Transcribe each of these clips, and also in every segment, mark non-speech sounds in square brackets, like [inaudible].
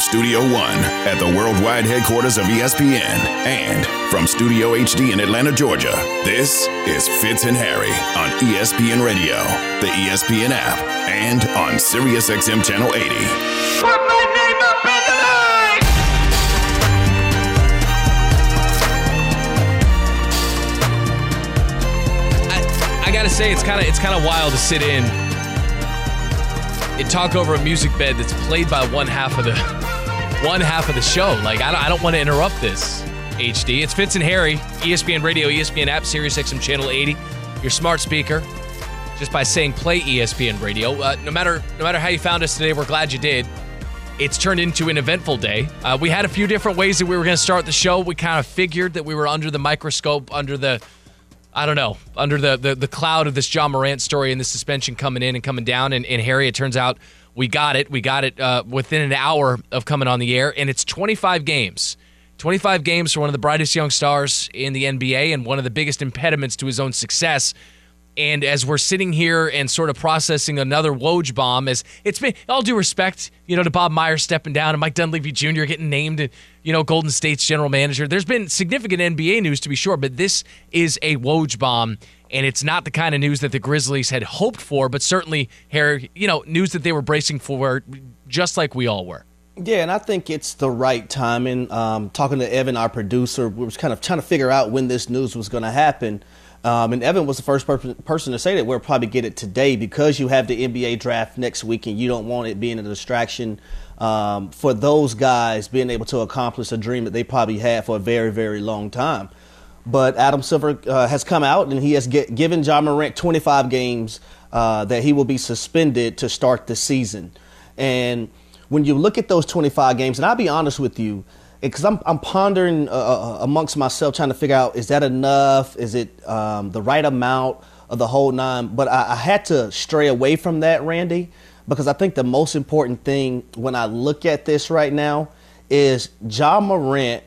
from Studio One at the worldwide headquarters of ESPN and from Studio HD in Atlanta, Georgia, this is Fitz and Harry on ESPN Radio, the ESPN app, and on SiriusXM Channel 80. Put my name up in the line! I, I gotta say, it's kind of it's kind of wild to sit in and talk over a music bed that's played by one half of the one half of the show. Like I don't, I don't want to interrupt this. HD. It's Fitz and Harry, ESPN Radio, ESPN app, Sirius XM Channel 80, your smart speaker. Just by saying play ESPN Radio. Uh, no matter no matter how you found us today, we're glad you did. It's turned into an eventful day. Uh, we had a few different ways that we were going to start the show. We kind of figured that we were under the microscope, under the I don't know, under the, the the cloud of this Ja Morant story and the suspension coming in and coming down. And, and Harry, it turns out we got it. We got it uh, within an hour of coming on the air, and it's 25 games. 25 games for one of the brightest young stars in the NBA and one of the biggest impediments to his own success. And as we're sitting here and sort of processing another Woj bomb, as it's been all due respect, you know, to Bob Myers stepping down and Mike Dunleavy Jr. getting named, you know, Golden State's general manager. There's been significant NBA news to be sure, but this is a Woj bomb, and it's not the kind of news that the Grizzlies had hoped for, but certainly, Harry, you know, news that they were bracing for, just like we all were. Yeah, and I think it's the right timing. Um, talking to Evan, our producer, we was kind of trying to figure out when this news was going to happen. Um, and Evan was the first per- person to say that we'll probably get it today because you have the NBA draft next week and you don't want it being a distraction um, for those guys being able to accomplish a dream that they probably had for a very, very long time. But Adam Silver uh, has come out and he has get, given Ja Morant 25 games uh, that he will be suspended to start the season. And when you look at those 25 games, and I'll be honest with you, because I'm, I'm pondering uh, uh, amongst myself trying to figure out is that enough? Is it um, the right amount of the whole nine? But I, I had to stray away from that, Randy, because I think the most important thing when I look at this right now is Ja Morant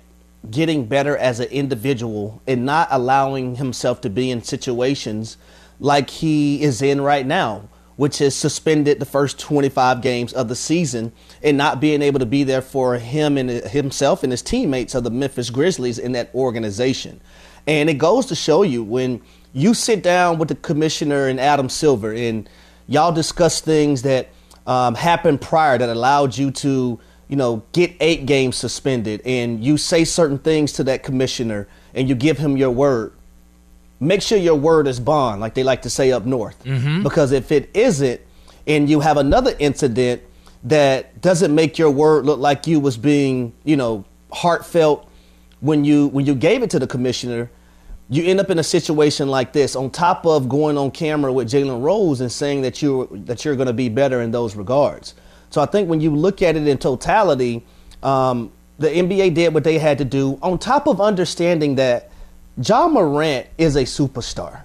getting better as an individual and not allowing himself to be in situations like he is in right now, which is suspended the first 25 games of the season and not being able to be there for him and himself and his teammates of the Memphis Grizzlies in that organization. And it goes to show you when you sit down with the commissioner and Adam Silver and y'all discuss things that um, happened prior that allowed you to, you know, get eight games suspended and you say certain things to that commissioner and you give him your word make sure your word is bond, like they like to say up north. Because if it isn't, and you have another incident that doesn't make your word look like you was being, you know, heartfelt when you when you gave it to the commissioner, you end up in a situation like this. On top of going on camera with Jalen Rose and saying that you that you're going to be better in those regards. So I think when you look at it in totality, um, the NBA did what they had to do. On top of understanding that Ja Morant is a superstar,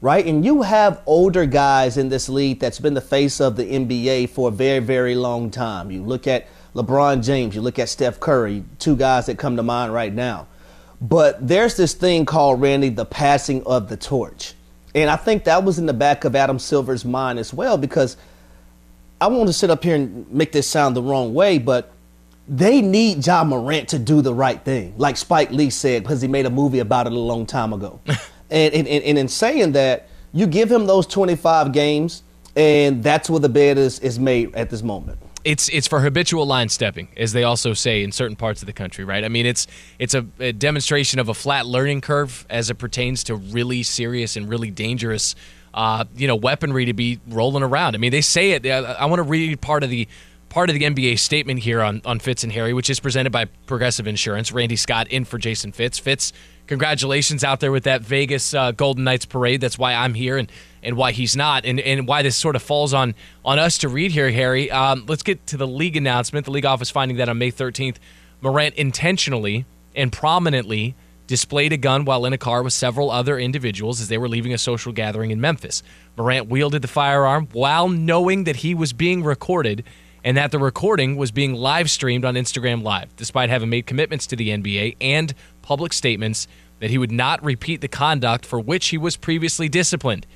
right? And you have older guys in this league that's been the face of the NBA for a very, very long time. You look at LeBron James, you look at Steph Curry, two guys that come to mind right now. But there's this thing called, Randy, the passing of the torch. And I think that was in the back of Adam Silver's mind as well because I want to sit up here and make this sound the wrong way, but they need Ja Morant to do the right thing, like Spike Lee said, because he made a movie about it a long time ago. [laughs] and, and, and in saying that, you give him those 25 games, and that's where the bed is, is made at this moment. it's it's for habitual line stepping, as they also say in certain parts of the country, right? I mean, it's it's a, a demonstration of a flat learning curve as it pertains to really serious and really dangerous, uh, you know, weaponry to be rolling around. I mean, they say it. uh, I want to read part of the part of the NBA statement here on on Fitz and Harry, which is presented by Progressive Insurance. Randy Scott in for Jason Fitz. Fitz, congratulations out there with that Vegas uh, Golden Knights parade. That's why I'm here and and why he's not, and and why this sort of falls on on us to read here, Harry. Um, let's get to the league announcement. The league office finding that on May 13th, Morant intentionally and prominently displayed a gun while in a car with several other individuals as they were leaving a social gathering in Memphis. Morant wielded the firearm while knowing that he was being recorded and that the recording was being live streamed on Instagram Live, despite having made commitments to the NBA and public statements that he would not repeat the conduct for which he was previously disciplined.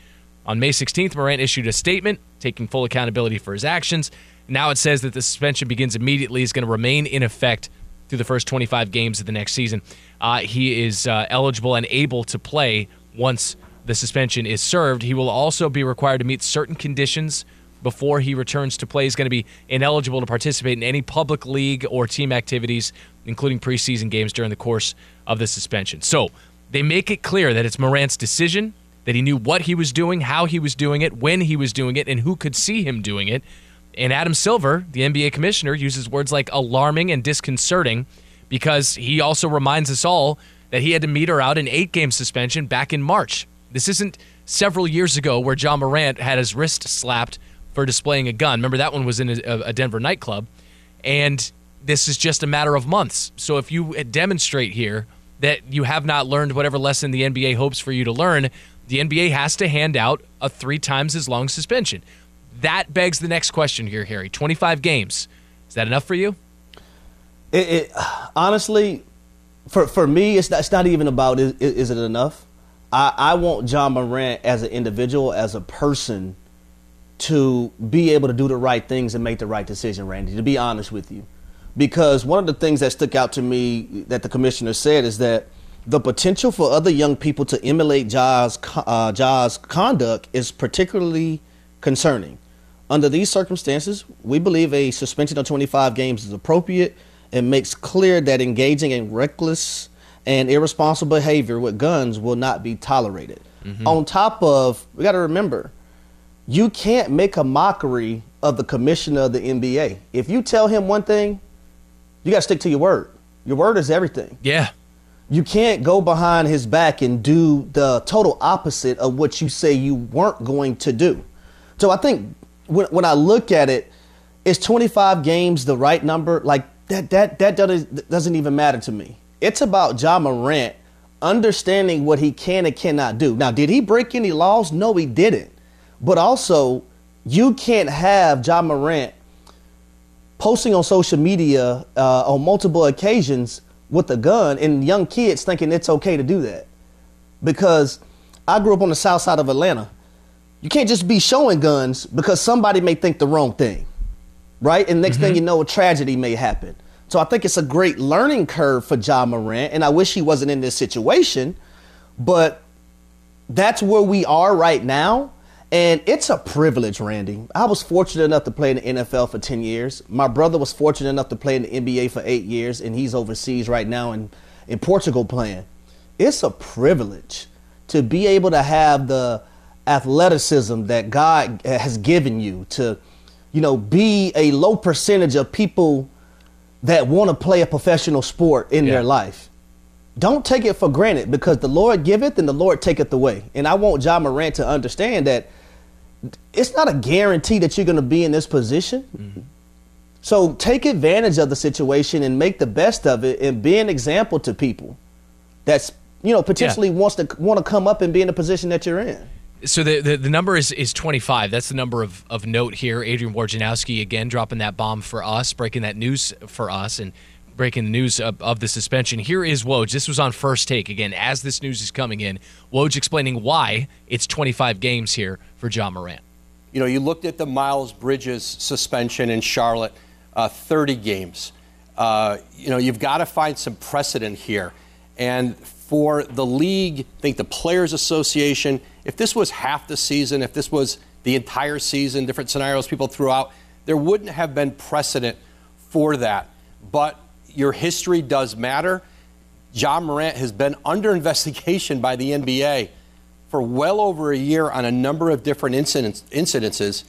On May 16th, Morant issued a statement taking full accountability for his actions Now it says that the suspension begins immediately, is going to remain in effect through the first 25 games of the next season. Uh, he is uh, eligible and able to play once the suspension is served. He will also be required to meet certain conditions before he returns to play. He's going to be ineligible to participate in any public league or team activities, including preseason games during the course of the suspension. So they make it clear that it's Morant's decision, that he knew what he was doing, how he was doing it, when he was doing it, and who could see him doing it. And Adam Silver, the NBA commissioner, uses words like alarming and disconcerting because he also reminds us all that he had to meter out an eight game suspension back in March. This isn't several years ago where Ja Morant had his wrist slapped for displaying a gun. Remember, that one was in a, a Denver nightclub. And this is just a matter of months. So if you demonstrate here that you have not learned whatever lesson the NBA hopes for you to learn, the NBA has to hand out a three times as long suspension. That begs the next question here, Harry. 25 games. Is that enough for you? It, it honestly, for for me, it's not, it's not even about is, is it enough. I, I want Ja Morant as an individual, as a person, to be able to do the right things and make the right decision, Randy, to be honest with you. Because one of the things that stuck out to me that the commissioner said is that the potential for other young people to emulate Ja's, uh, Ja's conduct is particularly concerning. Under these circumstances, we believe a suspension of 25 games is appropriate and makes clear that engaging in reckless and irresponsible behavior with guns will not be tolerated. Mm-hmm. On top of, we got to remember, you can't make a mockery of the commissioner of the NBA. If you tell him one thing, you got to stick to your word. Your word is everything. Yeah. You can't go behind his back and do the total opposite of what you say you weren't going to do. So I think when, when I look at it, is 25 games the right number? Like that that that doesn't doesn't even matter to me. It's about Ja Morant understanding what he can and cannot do. Now, did he break any laws? No, he didn't. But also, you can't have Ja Morant posting on social media uh, on multiple occasions with a gun and young kids thinking it's okay to do that. Because I grew up on the south side of Atlanta. You can't just be showing guns because somebody may think the wrong thing, right? And next mm-hmm. thing you know, a tragedy may happen. So I think it's a great learning curve for Ja Morant, and I wish he wasn't in this situation, but that's where we are right now. And it's a privilege, Randy. I was fortunate enough to play in the NFL for 10 years. My brother was fortunate enough to play in the NBA for eight years, and he's overseas right now in, in Portugal playing. It's a privilege to be able to have the athleticism that God has given you to, you know, be a low percentage of people that want to play a professional sport in yeah. their life. Don't take it for granted because the Lord giveth and the Lord taketh away. And I want Ja Morant to understand that – it's not a guarantee that you're going to be in this position. Mm-hmm. So take advantage of the situation and make the best of it and be an example to people that's you know potentially yeah. wants to want to come up and be in the position that you're in. So the, the, the number is is 25. That's the number of, of note here. Adrian Wojnarowski again dropping that bomb for us, breaking that news for us, and breaking the news of, of, the suspension. Here is Woj. This was on first take again as this news is coming in. Woj explaining why it's 25 games here for Ja Morant. You know, you looked at the Miles Bridges suspension in Charlotte, uh, 30 games. Uh, you know, you've got to find some precedent here. And for the league, I think the Players Association, if this was half the season, if this was the entire season, different scenarios people threw out, there wouldn't have been precedent for that. But your history does matter. Ja Morant has been under [laughs] investigation by the NBA for well over a year on a number of different incidents, incidences.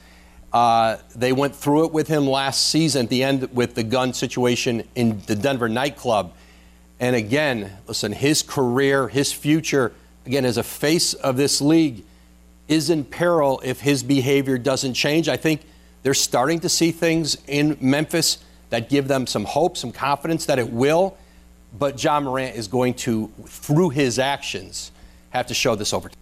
Uh, they went through it with him last season at the end with the gun situation in the Denver nightclub. And again, listen, his career, his future, again, as a face of this league, is in peril if his behavior doesn't change. I think they're starting to see things in Memphis that give them some hope, some confidence that it will. But Ja Morant is going to, through his actions, have to show this over. time.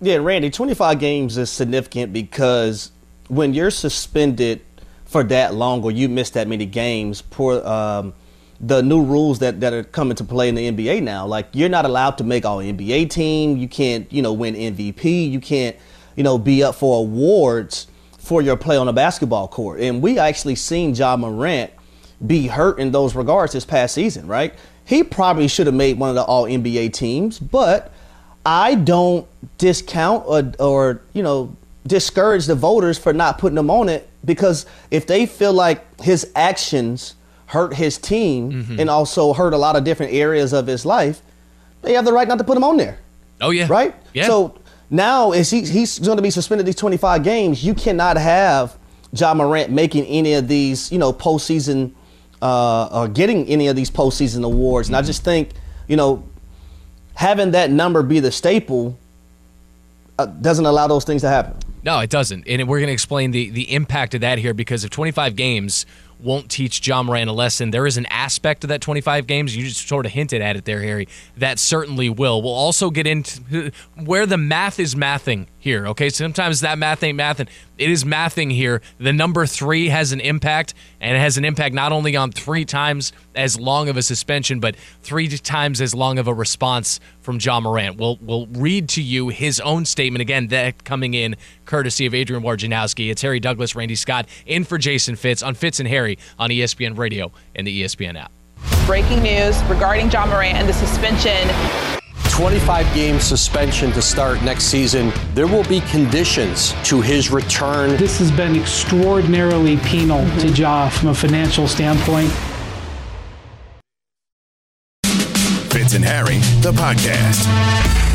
Yeah, Randy, 25 games is significant because when you're suspended for that long or you miss that many games, poor. Um, the new rules that, that are coming to play in the NBA now. Like you're not allowed to make all NBA team. You can't, you know, win MVP. You can't, you know, be up for awards for your play on a basketball court. And we actually seen Ja Morant be hurt in those regards this past season, right? He probably should have made one of the all NBA teams, but I don't discount or, or, you know, discourage the voters for not putting him on it because if they feel like his actions hurt his team mm-hmm. and also hurt a lot of different areas of his life, they have the right not to put him on there. Oh yeah. Right? Yeah. So now is he, he's going to be suspended these 25 games. You cannot have Ja Morant making any of these, you know, postseason uh, or getting any of these postseason awards. And I just think, you know, having that number be the staple uh, doesn't allow those things to happen. No, it doesn't. And we're going to explain the, the impact of that here because if 25 games won't teach Ja Morant a lesson. There is an aspect of that 25 games, you just sort of hinted at it there, Harry, that certainly will. We'll also get into [laughs] where the math is mathing here, okay? Sometimes that math ain't mathing. It is mathing here. The number three has an impact, and it has an impact not only on three times as long of a suspension, but three times as long of a response from Ja Morant. We'll, we'll read to you his own statement, again, that coming in courtesy of Adrian Wojnarowski. It's Harry Douglas, Randy Scott, in for Jason Fitz on Fitz and Harry on ESPN Radio and the ESPN app. Breaking news regarding Ja Morant and the suspension 25 game suspension to start next season. There will be conditions to his return. This has been extraordinarily penal mm-hmm. to Ja from a financial standpoint. Fitz and Harry, the podcast.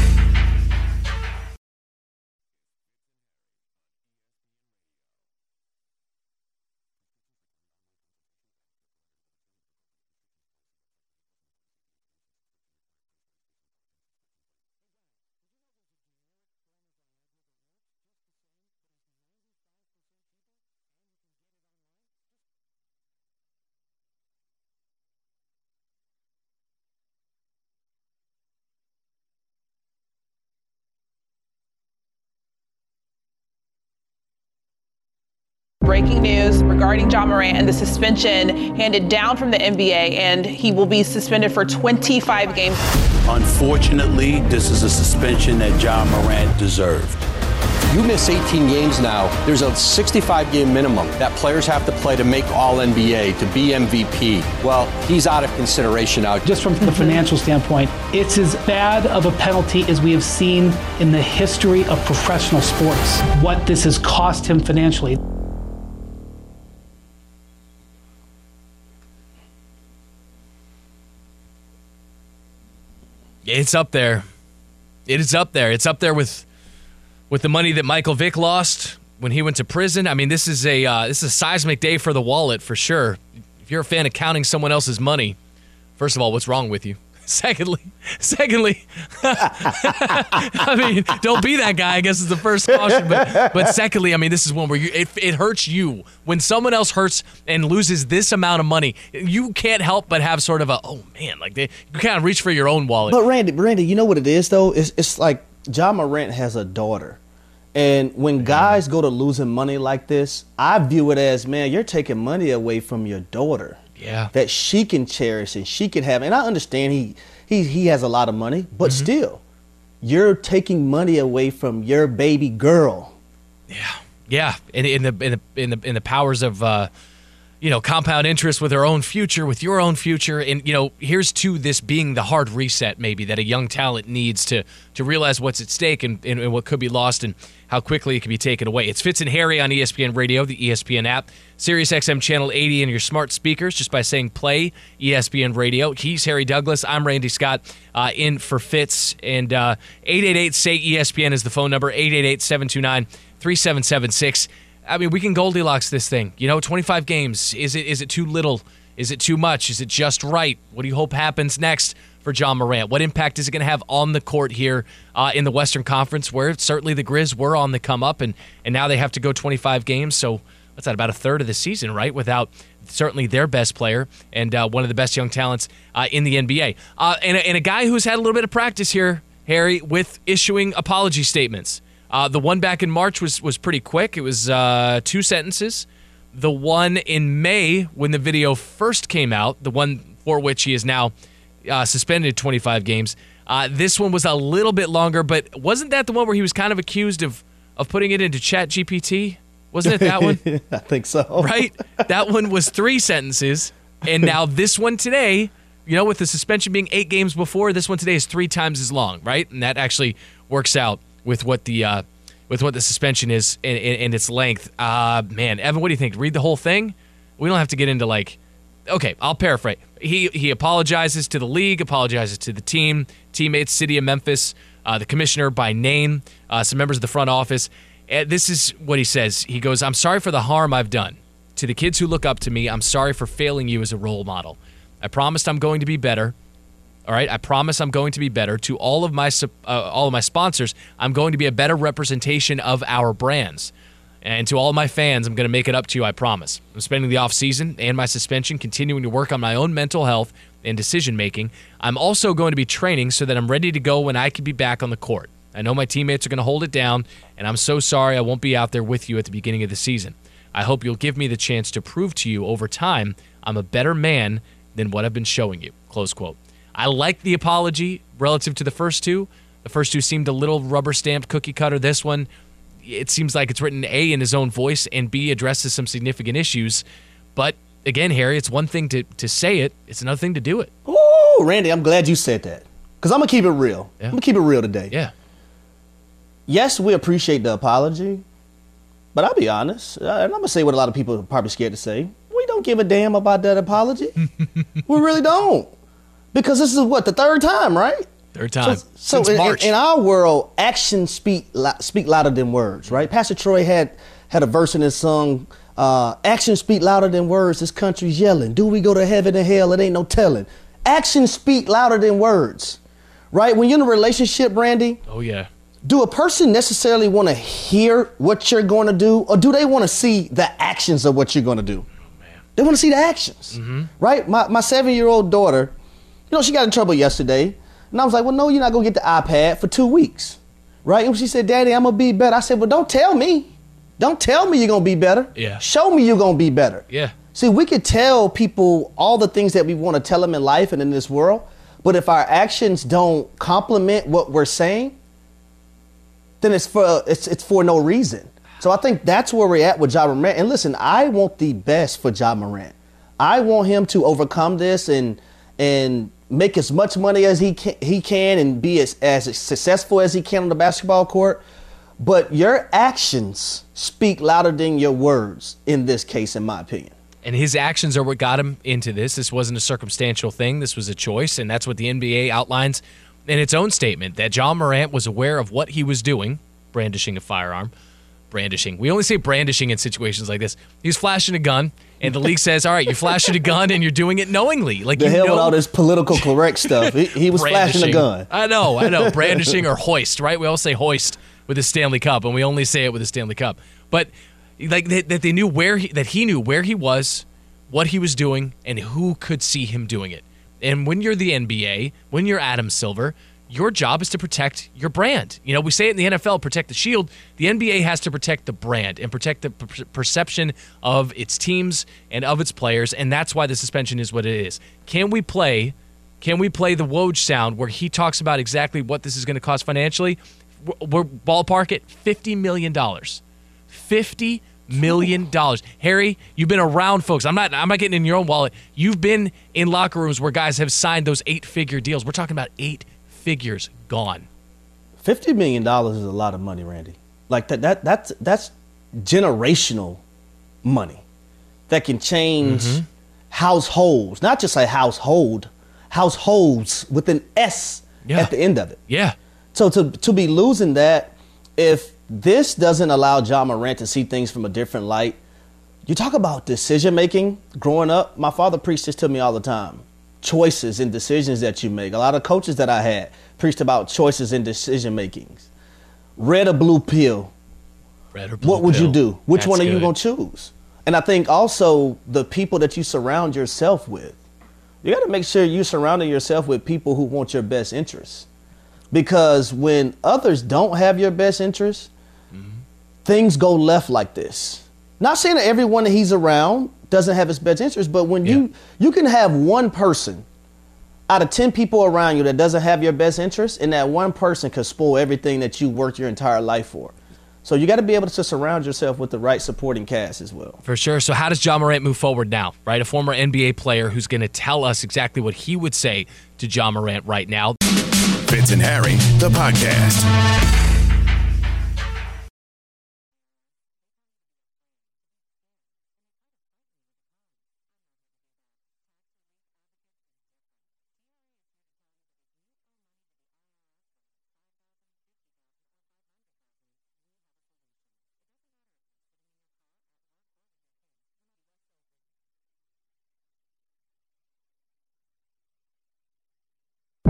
Breaking news regarding Ja Morant and the suspension handed down from the NBA, and he will be suspended for 25 games. Unfortunately, this is a suspension that Ja Morant deserved. You miss 18 games now, there's a 65 game minimum that players have to play to make All NBA, to be MVP. Well, he's out of consideration now. Just from the financial standpoint, it's as bad of a penalty as we have seen in the history of professional sports. What this has cost him financially. It's up there. It is up there. It's up there with with the money that Michael Vick lost when he went to prison. I mean, this is a uh, this is a seismic day for the wallet for sure. If you're a fan of counting someone else's money, first of all, what's wrong with you? Secondly, secondly, [laughs] I mean, don't be that guy. I guess is the first caution. But, but secondly, I mean, this is one where you it, it hurts you when someone else hurts and loses this amount of money. You can't help but have sort of a oh man, like they you kind of reach for your own wallet. But Randy, Randy, you know what it is though? It's it's like Ja Morant has a daughter. And when guys go to losing money like this, I view it as, man, you're taking money away from your daughter yeah. that she can cherish and she can have. And I understand he he he has a lot of money, but mm-hmm. still, you're taking money away from your baby girl. Yeah, yeah, in, in the in the in the in the powers of. Uh, you know, compound interest with her own future, with your own future. And, you know, here's to this being the hard reset, maybe, that a young talent needs to to realize what's at stake and, and, and what could be lost and how quickly it can be taken away. It's Fitz and Harry on ESPN Radio, the ESPN app, Sirius XM Channel 80 in your smart speakers just by saying play ESPN Radio. He's Harry Douglas. I'm Randy Scott uh, in for Fitz. And uh, 888 say ESPN is the phone number, 888 729 3776. I mean, we can Goldilocks this thing. You know, 25 games. Is it is it too little? Is it too much? Is it just right? What do you hope happens next for Ja Morant? What impact is it going to have on the court here uh, in the Western Conference, where certainly the Grizz were on the come up, and and now they have to go 25 games. So that's at about a third of the season, right? Without certainly their best player and uh, one of the best young talents uh, in the NBA, uh, and, and a guy who's had a little bit of practice here, Harry, with issuing apology statements. Uh, the one back in March was was pretty quick. It was uh, two sentences. The one in May, when the video first came out, the one for which he is now uh, suspended 25 games. This one was a little bit longer, but wasn't that the one where he was kind of accused of of putting it into Chat GPT? Wasn't it that one? [laughs] I think so. right? That one was three sentences, and [laughs] now this one today, you know, with the suspension being eight games before, this one today is three times as long, right? And that actually works out with what the uh, with what the suspension is and, in, in its length. Uh, man, Evan, what do you think? Read the whole thing. We don't have to get into like. Okay, I'll paraphrase. He he apologizes to the league, apologizes to the team, teammates, city of Memphis, uh, the commissioner by name, uh, some members of the front office. And this is what he says. He goes, "I'm sorry for the harm I've done to the kids who look up to me. I'm sorry for failing you as a role model. I promised I'm going to be better. All right, I promise I'm going to be better. To all of my uh, all of my sponsors, I'm going to be a better representation of our brands. And to all my fans, I'm going to make it up to you, I promise. I'm spending the off season and my suspension continuing to work on my own mental health and decision making. I'm also going to be training so that I'm ready to go when I can be back on the court. I know my teammates are going to hold it down, and I'm so sorry I won't be out there with you at the beginning of the season. I hope you'll give me the chance to prove to you over time I'm a better man than what I've been showing you. Close quote. I like the apology relative to the first two. The first two seemed a little rubber stamped cookie cutter. This one, it seems like it's written A in his own voice and B addresses some significant issues. But again, Harry, it's one thing to, to say it, it's another thing to do it. Ooh, Randy, I'm glad you said that. Because I'm going to keep it real. Yeah. I'm going to keep it real today. Yeah. Yes, we appreciate the apology. But I'll be honest, uh, and I'm to say what a lot of people are probably scared to say. We don't give a damn about that apology. [laughs] we really don't. Because this is what, the third time, right? Third time. So, so in, in- March. in our world, actions speak speak louder than words, right? Pastor Troy had had a verse in his song. Uh, actions speak louder than words. This country's yelling. Do we go to heaven and hell? It ain't no telling. Actions speak louder than words, right? When you're in a relationship, Randy, oh, yeah. Do a person necessarily want to hear what you're going to do, or do they want to see the actions of what you're going to do? Oh, they want to see the actions, mm-hmm. right? My my seven year old daughter, you know, she got in trouble yesterday, and I was like, well, no, you're not gonna get the iPad for two weeks, right? And she said, Daddy, I'm gonna be better. I said, well, don't tell me, don't tell me you're gonna be better. Yeah. Show me you're gonna be better. Yeah. See, we could tell people all the things that we want to tell them in life and in this world, but if our actions don't complement what we're saying, then it's for it's it's for no reason. So I think that's where we're at with Ja Morant. And listen, I want the best for Ja Morant. I want him to overcome this and and make as much money as he can, he can and be as, as successful as he can on the basketball court. But your actions speak louder than your words in this case, in my opinion. And his actions are what got him into this. This wasn't a circumstantial thing. This was a choice, and that's what the NBA outlines in its own statement that Ja Morant was aware of what he was doing, brandishing a firearm. Brandishing. We only say brandishing in situations like this. He was flashing a gun, and the league says, "All right, you're flashing a gun, and you're doing it knowingly." Like The hell know, with all this political correct stuff. He, he was flashing a gun. I know, I know. [laughs] Brandishing or hoist, right? We all say hoist with the Stanley Cup, and we only say it with the Stanley Cup. But like that, that they knew where he, that he knew where he was, what he was doing, and who could see him doing it. And when you're the NBA, when you're Adam Silver, your job is to protect your brand. You know, we say it in the NFL, protect the shield. The NBA has to protect the brand and protect the per- perception of its teams and of its players, and that's why the suspension is what it is. Can we play can we play the Woj sound where he talks about exactly what this is going to cost financially? We're, we're ballpark at $50 million. $50 million. dollars. Harry, you've been around folks. I'm not I'm not getting in your own wallet. You've been in locker rooms where guys have signed those eight-figure deals. We're talking about eight figures gone. Fifty million dollars is a lot of money, Randy. Like that that that's that's generational money that can change Mm-hmm. households, not just a household, households with an S Yeah. at the end of it. Yeah. So to to be losing that, if this doesn't allow Ja Morant to see things from a different light, you talk about decision making. Growing up, my father preached this to me all the time. Choices and decisions that you make. A lot of coaches that I had preached about choices and decision makings. Red or blue pill. Red or blue pill. What would you do? Which That's one are you going to choose? And I think also the people that you surround yourself with. You got to make sure you're surrounding yourself with people who want your best interests. Because when others don't have your best interests, things go left like this. Not saying that everyone that he's around doesn't have his best interest, but when you you can have one person out of 10 people around you that doesn't have your best interest, and that one person could spoil everything that you worked your entire life for. So you got to be able to surround yourself with the right supporting cast as well. For sure. So how does Ja Morant move forward now? Right, a former NBA player who's going to tell us exactly what he would say to Ja Morant right now. Fitz and Harry, the podcast.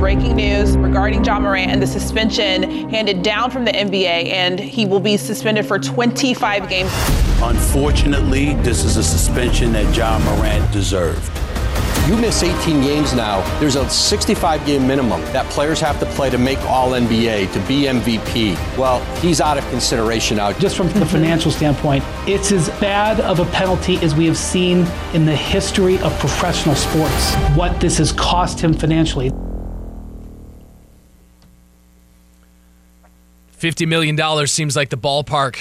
Breaking news regarding Ja Morant and the suspension handed down from the NBA, and he will be suspended for 25 games. Unfortunately, this is a suspension that Ja Morant deserved. You miss 18 games now. There's a 65 game minimum that players have to play to make All NBA, to be MVP. Well, he's out of consideration now. Just from the financial standpoint, it's as bad of a penalty as we have seen in the history of professional sports. What this has cost him financially. $50 million seems like the ballpark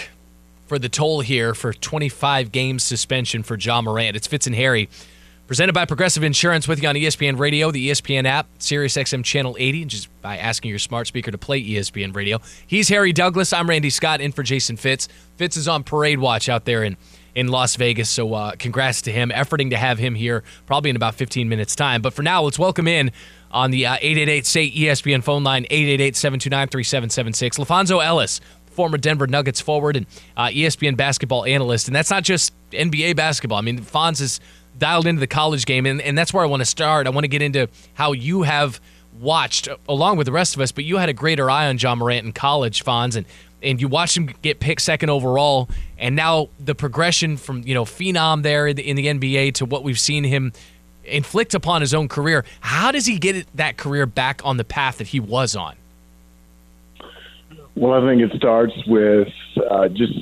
for the toll here for 25 games suspension for Ja Morant. It's Fitz and Harry, presented by Progressive Insurance with you on ESPN Radio, the ESPN app, Sirius XM Channel 80, just by asking your smart speaker to play ESPN Radio. He's Harry Douglas. I'm Randy Scott, in for Jason Fitz. Fitz is on parade watch out there in, in Las Vegas, so uh, congrats to him. Efforting to have him here probably in about 15 minutes' time. But for now, let's welcome in on the 888 State ESPN phone line, 888 729 3776. LaPhonso Ellis, former Denver Nuggets forward and uh, ESPN basketball analyst. And that's not just NBA basketball. I mean, Fonz is dialed into the college game, and, and that's where I want to start. I want to get into how you have watched, along with the rest of us, but you had a greater eye on Ja Morant in college, Fonz, and and you watched him get picked second overall, and now the progression from you know phenom there in the, in the NBA to what we've seen him inflict upon his own career. How does he get that career back on the path that he was on? Well, I think it starts with uh, just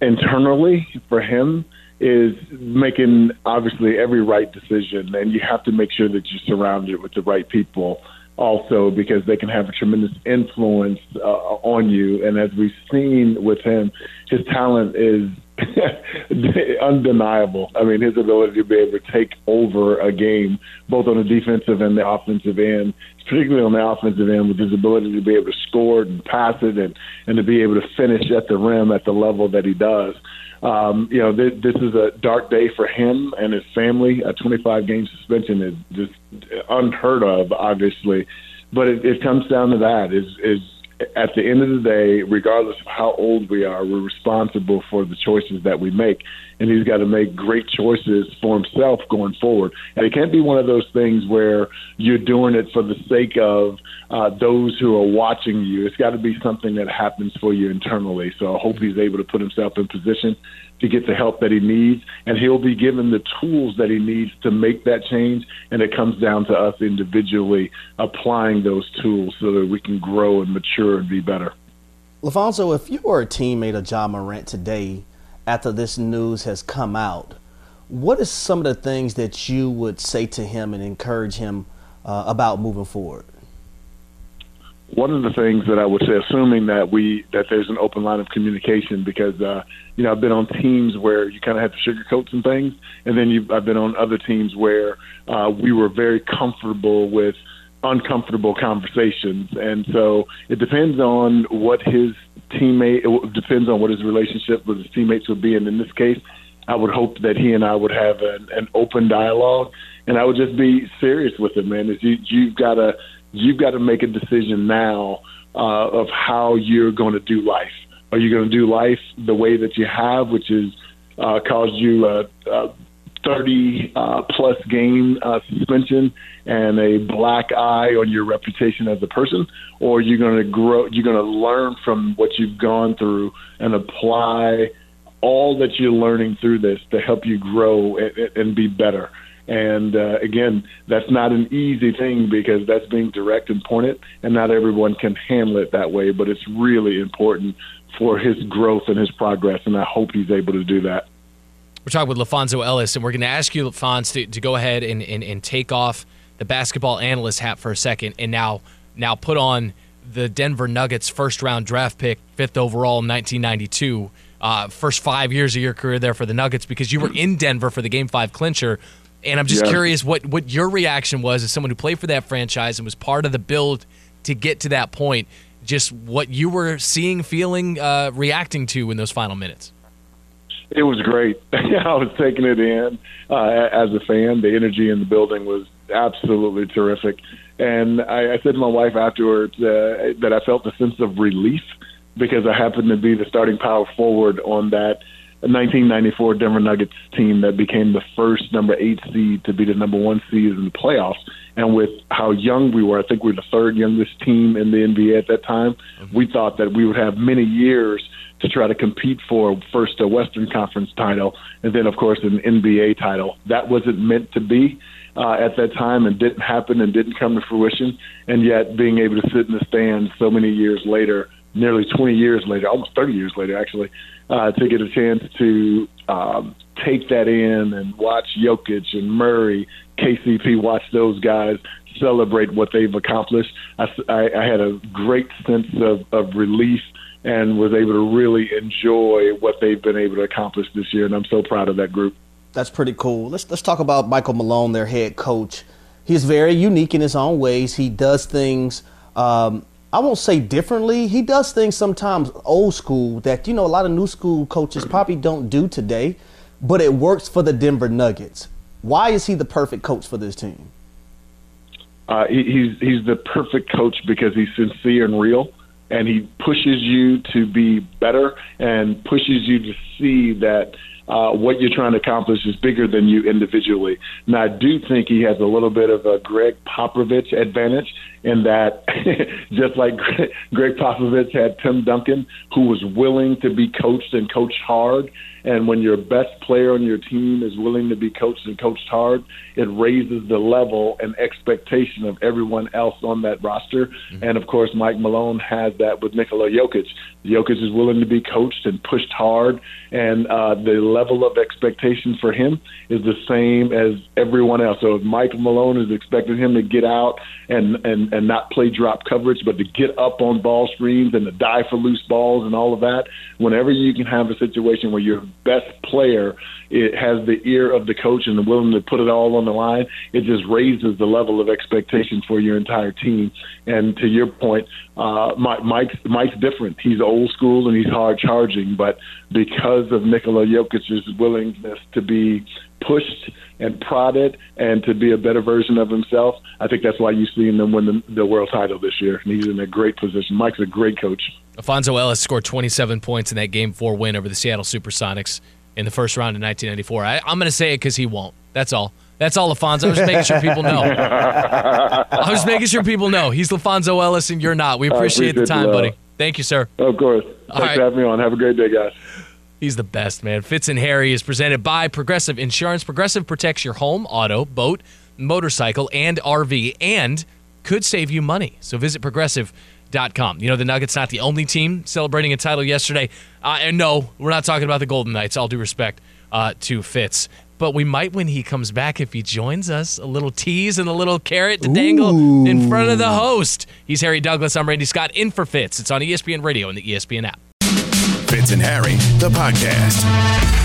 internally for him is making obviously every right decision, and you have to make sure that you're surrounded with the right people also because they can have a tremendous influence uh, on you. And as we've seen with him, his talent is [laughs] undeniable. I mean, his ability to be able to take over a game, both on the defensive and the offensive end, particularly on the offensive end, with his ability to be able to score and pass it and, and to be able to finish at the rim at the level that he does. Um, you know, th- this is a dark day for him and his family. A 25 game suspension is just unheard of, obviously. But it, it comes down to that: is is at the end of the day, regardless of how old we are, we're responsible for the choices that we make. And he's got to make great choices for himself going forward. And it can't be one of those things where you're doing it for the sake of uh, those who are watching you. It's got to be something that happens for you internally. So I hope he's able to put himself in position to get the help that he needs, and he'll be given the tools that he needs to make that change. And it comes down to us individually applying those tools so that we can grow and mature and be better. LaPhonso, if you were a teammate of Ja Morant today, after this news has come out, what is some of the things that you would say to him and encourage him uh, about moving forward? One of the things that I would say, assuming that we that there's an open line of communication, because uh, you know I've been on teams where you kind of have to sugarcoat some things, and then you I've been on other teams where uh, we were very comfortable with uncomfortable conversations, and so it depends on what his teammate. It depends on what his relationship with his teammates would be, and in this case, I would hope that he and I would have an, an open dialogue, and I would just be serious with him, man. Is you you've got to you've got to make a decision now uh, of how you're going to do life. Are you going to do life the way that you have, which is uh, caused you a, a 30 uh, plus game uh, suspension and a black eye on your reputation as a person, or you're going to grow, you're going to learn from what you've gone through and apply all that you're learning through this to help you grow and, and be better. And uh, again, that's not an easy thing because that's being direct and pointed, and not everyone can handle it that way. But it's really important for his growth and his progress, and I hope he's able to do that. We're talking with LaPhonso Ellis, and we're going to ask you, LaFonz, to, to go ahead and, and, and take off the basketball analyst hat for a second, and now now put on the Denver Nuggets first round draft pick, fifth overall in 1992. Uh, first five years of your career there for the Nuggets because you were in Denver for the Game Five clincher. And I'm just Yeah. curious what what your reaction was as someone who played for that franchise and was part of the build to get to that point. Just what you were seeing, feeling, uh, reacting to in those final minutes. It was great. [laughs] I was taking it in uh, as a fan. The energy in the building was absolutely terrific. And I, I said to my wife afterwards uh, that I felt a sense of relief because I happened to be the starting power forward on that 1994 Denver Nuggets team that became the first number eight seed to be the number one seed in the playoffs. And with how young we were, I think we were the third youngest team in the NBA at that time. We thought that we would have many years to try to compete for first a Western Conference title and then, of course, an NBA title. That wasn't meant to be uh, at that time and didn't happen and didn't come to fruition. And yet, being able to sit in the stands so many years later, nearly 20 years later, almost 30 years later, actually, uh, to get a chance to um, take that in and watch Jokic and Murray, KCP, watch those guys celebrate what they've accomplished. I, I, I had a great sense of, of relief and was able to really enjoy what they've been able to accomplish this year. And I'm so proud of that group. That's pretty cool. Let's let's talk about Michael Malone, their head coach. He's very unique in his own ways. He does things. Um, I won't say differently. He does things sometimes old school that you know a lot of new school coaches probably don't do today, but it works for the Denver Nuggets. Why is he the perfect coach for this team? Uh, he, he's he's the perfect coach because he's sincere and real, and he pushes you to be better and pushes you to see that uh, what you're trying to accomplish is bigger than you individually. Now, I do think he has a little bit of a Gregg Popovich advantage in that, [laughs] just like Gregg, Gregg Popovich had Tim Duncan, who was willing to be coached and coached hard. And when your best player on your team is willing to be coached and coached hard, it raises the level and expectation of everyone else on that roster. And of course, Mike Malone has that with Nikola Jokic. Jokic is willing to be coached and pushed hard, and uh, the level of expectation for him is the same as everyone else. So if Mike Malone is expecting him to get out and, and, and not play drop coverage, but to get up on ball screens and to die for loose balls and all of that, whenever you can have a situation where your best player it has the ear of the coach and the willing to put it all on the line, it just raises the level of expectation for your entire team. And to your point, uh, Mike, Mike's, Mike's different. He's old school and he's hard charging, but because of Nikola Jokic's willingness to be pushed and prodded and to be a better version of himself, I think that's why you've seen them win the, the world title this year. And he's in a great position. Mike's a great coach. LaPhonso Ellis scored 27 points in that Game 4 win over the Seattle Supersonics in the first round in 1994. I, I'm going to say it because he won't. That's all. That's all, LaPhonso. I was just making sure people know. [laughs] I was making sure people know. He's LaPhonso Ellis and you're not. We I appreciate the time, buddy. Thank you, sir. Of course. All Thanks right. for having me on. Have a great day, guys. He's the best, man. Fitz and Harry is presented by Progressive Insurance. Progressive protects your home, auto, boat, motorcycle, and RV, and could save you money. So visit progressive.com. You know, the Nuggets not the only team celebrating a title yesterday. Uh, and no, we're not talking about the Golden Knights, all due respect uh, to Fitz. But we might when he comes back if he joins us. A little tease and a little carrot to dangle in front of the host. He's Harry Douglas. I'm Randy Scott in for Fitz. It's on ESPN Radio and the ESPN app. Fitz and Harry, the podcast.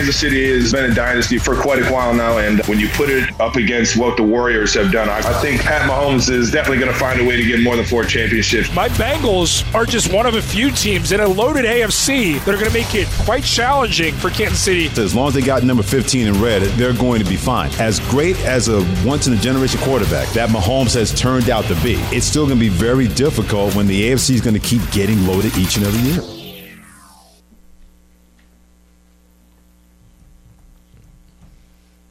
Kansas City has been a dynasty for quite a while now, and when you put it up against what the Warriors have done, I, I think Pat Mahomes is definitely going to find a way to get more than four championships. My Bengals are just one of a few teams in a loaded AFC that are going to make it quite challenging for Kansas City. As long as they got number 15 in red, they're going to be fine. As great as a once in a generation quarterback that Mahomes has turned out to be, it's still going to be very difficult when the AFC is going to keep getting loaded each and every year.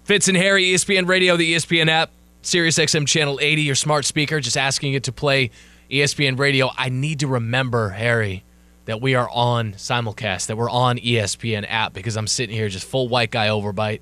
Fitz and Harry, ESPN Radio, the ESPN app, Sirius XM Channel 80, your smart speaker, just asking it to play ESPN Radio. I need to remember, Harry, that we are on simulcast, that we're on ESPN app because I'm sitting here just full white guy overbite.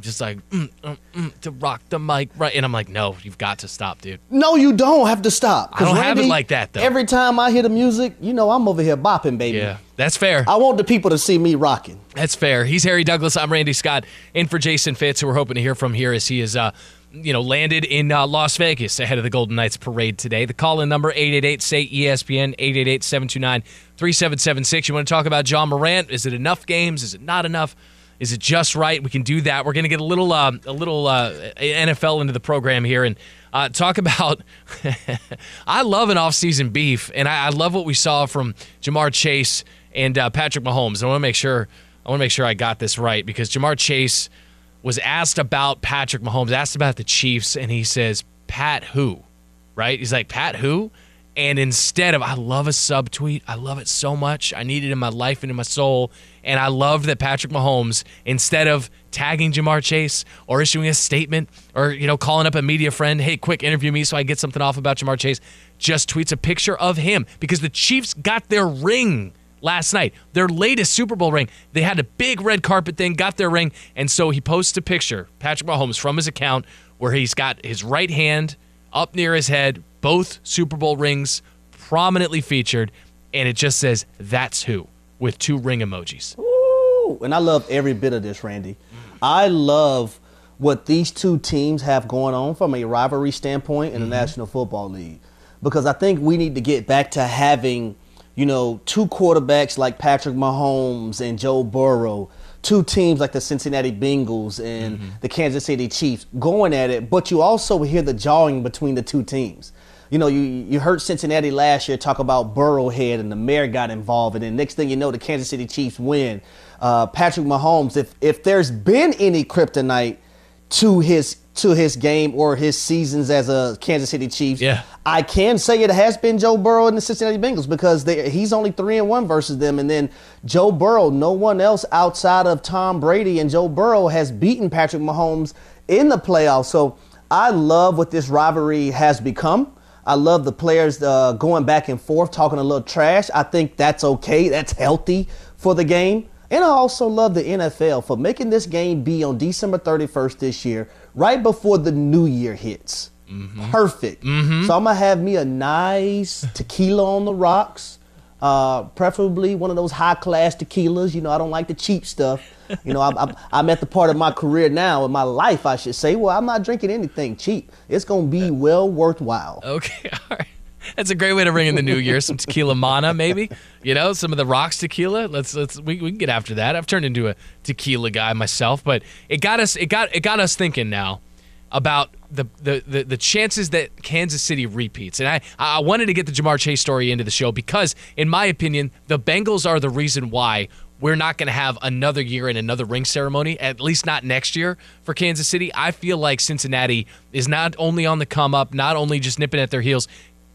Just like, mm, mm, mm, to rock the mic, right? And I'm like, no, you've got to stop, dude. No, you don't have to stop. I don't 'Cause have it Randy, like that, though. Every time I hear the music, you know I'm over here bopping, baby. Yeah, that's fair. I want the people to see me rocking. That's fair. He's Harry Douglas. I'm Randy Scott, in for Jason Fitz, who we're hoping to hear from here as he is, uh, you know, landed in uh, Las Vegas ahead of the Golden Knights parade today. The call-in number 888 say ESPN 888 729 3776. You want to talk about Ja Morant? Is it enough games? Is it not enough? Is it just right? We can do that. We're going to get a little uh, a little uh, NFL into the program here and uh, talk about. [laughs] I love an offseason beef, and I, I love what we saw from Ja'Marr Chase and uh, Patrick Mahomes. I want to make sure I want to make sure I got this right because Ja'Marr Chase was asked about Patrick Mahomes, asked about the Chiefs, and he says Pat who, right? He's like Pat who, and instead of I love a subtweet, I love it so much. I need it in my life and in my soul. And I love that Patrick Mahomes, instead of tagging Ja'Marr Chase or issuing a statement or you know calling up a media friend, hey, quick interview me so I get something off about Ja'Marr Chase, just tweets a picture of him because the Chiefs got their ring last night, their latest Super Bowl ring. They had a big red carpet thing, got their ring, and so he posts a picture, Patrick Mahomes, from his account where he's got his right hand up near his head, both Super Bowl rings prominently featured, and it just says, That's who, with two ring emojis. Ooh, and I love every bit of this, Randy. I love what these two teams have going on from a rivalry standpoint in the mm-hmm. National Football League. Because I think we need to get back to having, you know, two quarterbacks like Patrick Mahomes and Joe Burrow, two teams like the Cincinnati Bengals and mm-hmm. the Kansas City Chiefs going at it, but you also hear the jawing between the two teams. You know, you you heard Cincinnati last year talk about Burrowhead and the mayor got involved, and then next thing you know, the Kansas City Chiefs win. Uh, Patrick Mahomes, if if there's been any kryptonite to his to his game or his seasons as a Kansas City Chiefs, Yeah. I can say it has been Joe Burrow and the Cincinnati Bengals because they, he's only three and one versus them, and then Joe Burrow, no one else outside of Tom Brady and Joe Burrow has beaten Patrick Mahomes in the playoffs. So I love what this rivalry has become. I love the players uh, going back and forth, talking a little trash. I think that's okay. That's healthy for the game. And I also love the NFL for making this game be on December 31st this year, right before the new year hits. Perfect. So I'm gonna have me a nice tequila on the rocks, uh, preferably one of those high class tequilas. You know, I don't like the cheap stuff. You know, I'm, I'm, at the part of my career now in my life, I should say. Well, I'm not drinking anything cheap. It's gonna be well worthwhile. Okay, [laughs] all right. That's a great way to bring in the new year. Some tequila mana, maybe. You know, some of the rocks tequila. Let's let's we, we can get after that. I've turned into a tequila guy myself, but it got us it got it got us thinking now about the the the, the chances that Kansas City repeats. And I I wanted to get the Ja'Marr Chase story into the show because, in my opinion, the Bengals are the reason why we're not going to have another year and another ring ceremony, at least not next year for Kansas City. I feel like Cincinnati is not only on the come up, not only just nipping at their heels.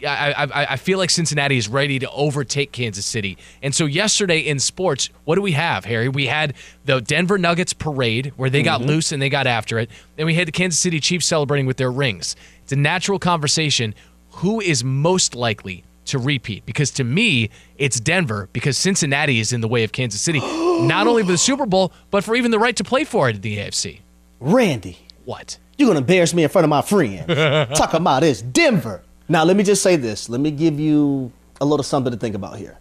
I, I, I feel like Cincinnati is ready to overtake Kansas City. And so yesterday in sports, what do we have, Harry? We had the Denver Nuggets parade where they got mm-hmm. loose and they got after it. Then we had the Kansas City Chiefs celebrating with their rings. It's a natural conversation. Who is most likely to repeat? Because to me, it's Denver because Cincinnati is in the way of Kansas City, [gasps] not only for the Super Bowl, but for even the right to play for it in the AFC. Randy, What? you're gonna embarrass me in front of my friends. [laughs] Talk about this, Denver. Now let me just say this. Let me give you a little something to think about here.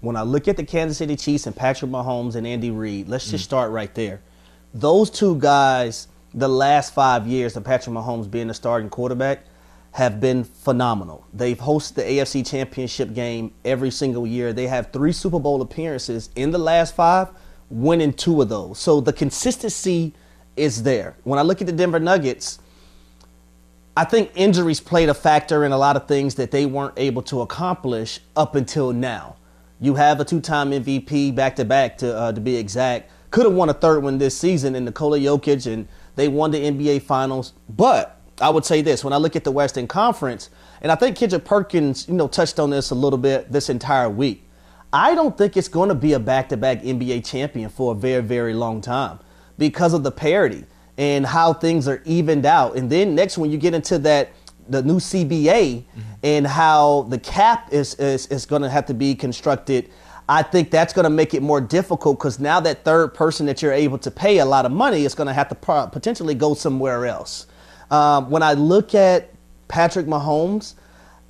When I look at the Kansas City Chiefs and Patrick Mahomes and Andy Reid, let's just mm. start right there. Those two guys, the last five years of Patrick Mahomes being the starting quarterback, have been phenomenal. They've hosted the AFC Championship game every single year. They have three Super Bowl appearances in the last five, winning two of those. So the consistency is there. When I look at the Denver Nuggets, I think injuries played a factor in a lot of things that they weren't able to accomplish up until now. You have a two-time MVP back to back to uh, to be exact. Could have won a third one this season in Nikola Jokic, and they won the NBA Finals. But I would say this: when I look at the Western Conference, and I think Kendrick Perkins, you know, touched on this a little bit this entire week. I don't think it's going to be a back-to-back NBA champion for a very, very long time because of the parity. And how things are evened out. And then next, when you get into that, the new CBA mm-hmm. and how the cap is, is, is going to have to be constructed, I think that's going to make it more difficult because now that third person that you're able to pay a lot of money is going to have to potentially go somewhere else. Um, when I look at Patrick Mahomes,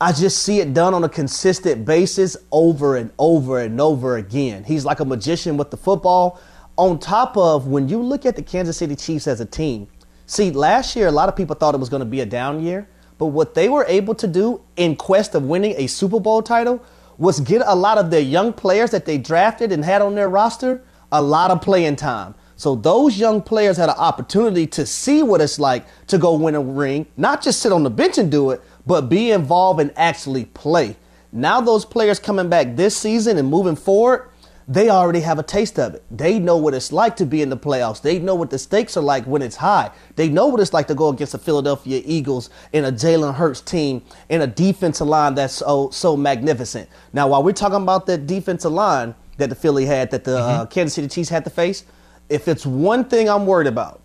I just see it done on a consistent basis over and over and over again. He's like a magician with the football. On top of when you look at the Kansas City Chiefs as a team, see, last year a lot of people thought it was going to be a down year, but what they were able to do in quest of winning a Super Bowl title was get a lot of their young players that they drafted and had on their roster a lot of playing time. So those young players had an opportunity to see what it's like to go win a ring, not just sit on the bench and do it, but be involved and actually play. Now those players coming back this season and moving forward, they already have a taste of it. They know what it's like to be in the playoffs. They know what the stakes are like when it's high. They know what it's like to go against the Philadelphia Eagles in a Jalen Hurts team in a defensive line that's so so magnificent. Now, while we're talking about that defensive line that the Philly had, that the uh, mm-hmm. uh, Kansas City Chiefs had to face, if it's one thing I'm worried about,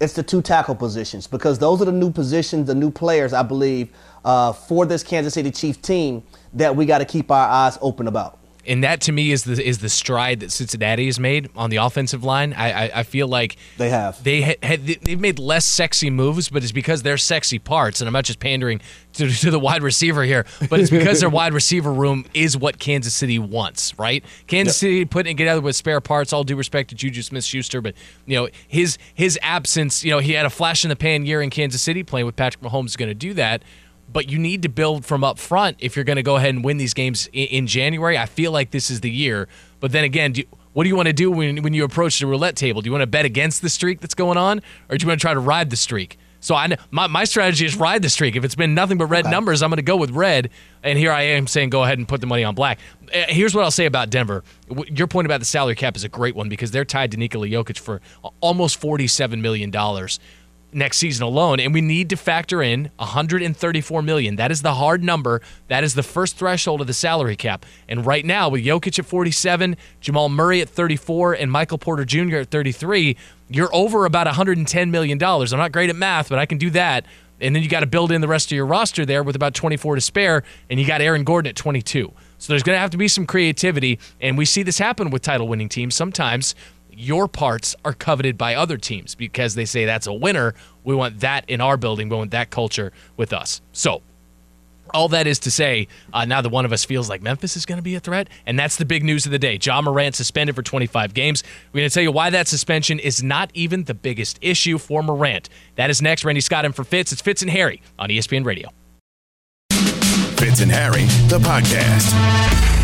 it's the two tackle positions because those are the new positions, the new players, I believe, uh, for this Kansas City Chiefs team that we got to keep our eyes open about and that to me is the is the stride that Cincinnati has made on the offensive line. I I, I feel like they have they ha- had they've made less sexy moves, but it's because they're sexy parts. And I'm not just pandering to, to the wide receiver here, but it's because their [laughs] wide receiver room is what Kansas City wants, right? Kansas yep. City putting together with spare parts. All due respect to Juju Smith-Schuster, but you know his his absence. You know he had a flash in the pan year in Kansas City playing with Patrick Mahomes is going to do that but you need to build from up front if you're going to go ahead and win these games in, in, January. I feel like this is the year. But then again, do, what do you want to do when, when you approach the roulette table? Do you want to bet against the streak that's going on, or do you want to try to ride the streak? So I my, my strategy is ride the streak. If it's been nothing but red okay. numbers, I'm going to go with red. And here I am saying go ahead and put the money on black. Uh, here's what I'll say about Denver. Your point about the salary cap is a great one because they're tied to Nikola Jokic for almost $47 million next season alone and we need to factor in 134 million. That is the hard number. That is the first threshold of the salary cap. And right now with Jokic at 47 Jamal Murray at 34 and Michael Porter Jr. at 33 you're over about 110 million dollars. I'm not great at math but I can do that. And then you got to build in the rest of your roster there with about 24 to spare and you got Aaron Gordon at 22 so there's going to have to be some creativity and we see this happen with title winning teams sometimes your parts are coveted by other teams because they say that's a winner. We want that in our building. We want that culture with us. So, all that is to say, uh, now that one of us feels like Memphis is going to be a threat, and that's the big news of the day. Ja Morant suspended for 25 games. We're going to tell you why that suspension is not even the biggest issue for Morant. That is next. Randy Scott in for Fitz. It's Fitz and Harry on ESPN Radio. Fitz and Harry, the podcast.